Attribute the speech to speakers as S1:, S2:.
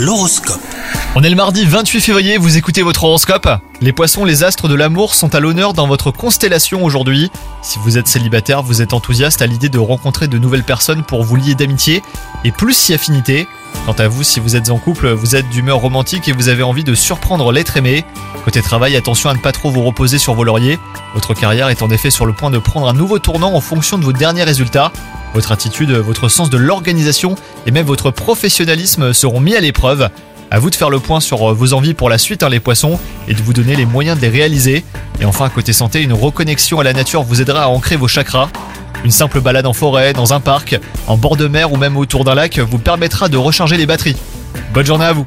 S1: L'horoscope.
S2: On est le mardi 28 février, vous écoutez votre horoscope Les poissons, les astres de l'amour sont à l'honneur dans votre constellation aujourd'hui. Si vous êtes célibataire, vous êtes enthousiaste à l'idée de rencontrer de nouvelles personnes pour vous lier d'amitié et plus si affinité. Quant à vous, si vous êtes en couple, vous êtes d'humeur romantique et vous avez envie de surprendre l'être aimé. Côté travail, attention à ne pas trop vous reposer sur vos lauriers. Votre carrière est en effet sur le point de prendre un nouveau tournant en fonction de vos derniers résultats. Votre attitude, votre sens de l'organisation et même votre professionnalisme seront mis à l'épreuve. À vous de faire le point sur vos envies pour la suite, hein, les poissons, et de vous donner les moyens de les réaliser. Et enfin, côté santé, une reconnexion à la nature vous aidera à ancrer vos chakras. Une simple balade en forêt, dans un parc, en bord de mer ou même autour d'un lac vous permettra de recharger les batteries. Bonne journée à vous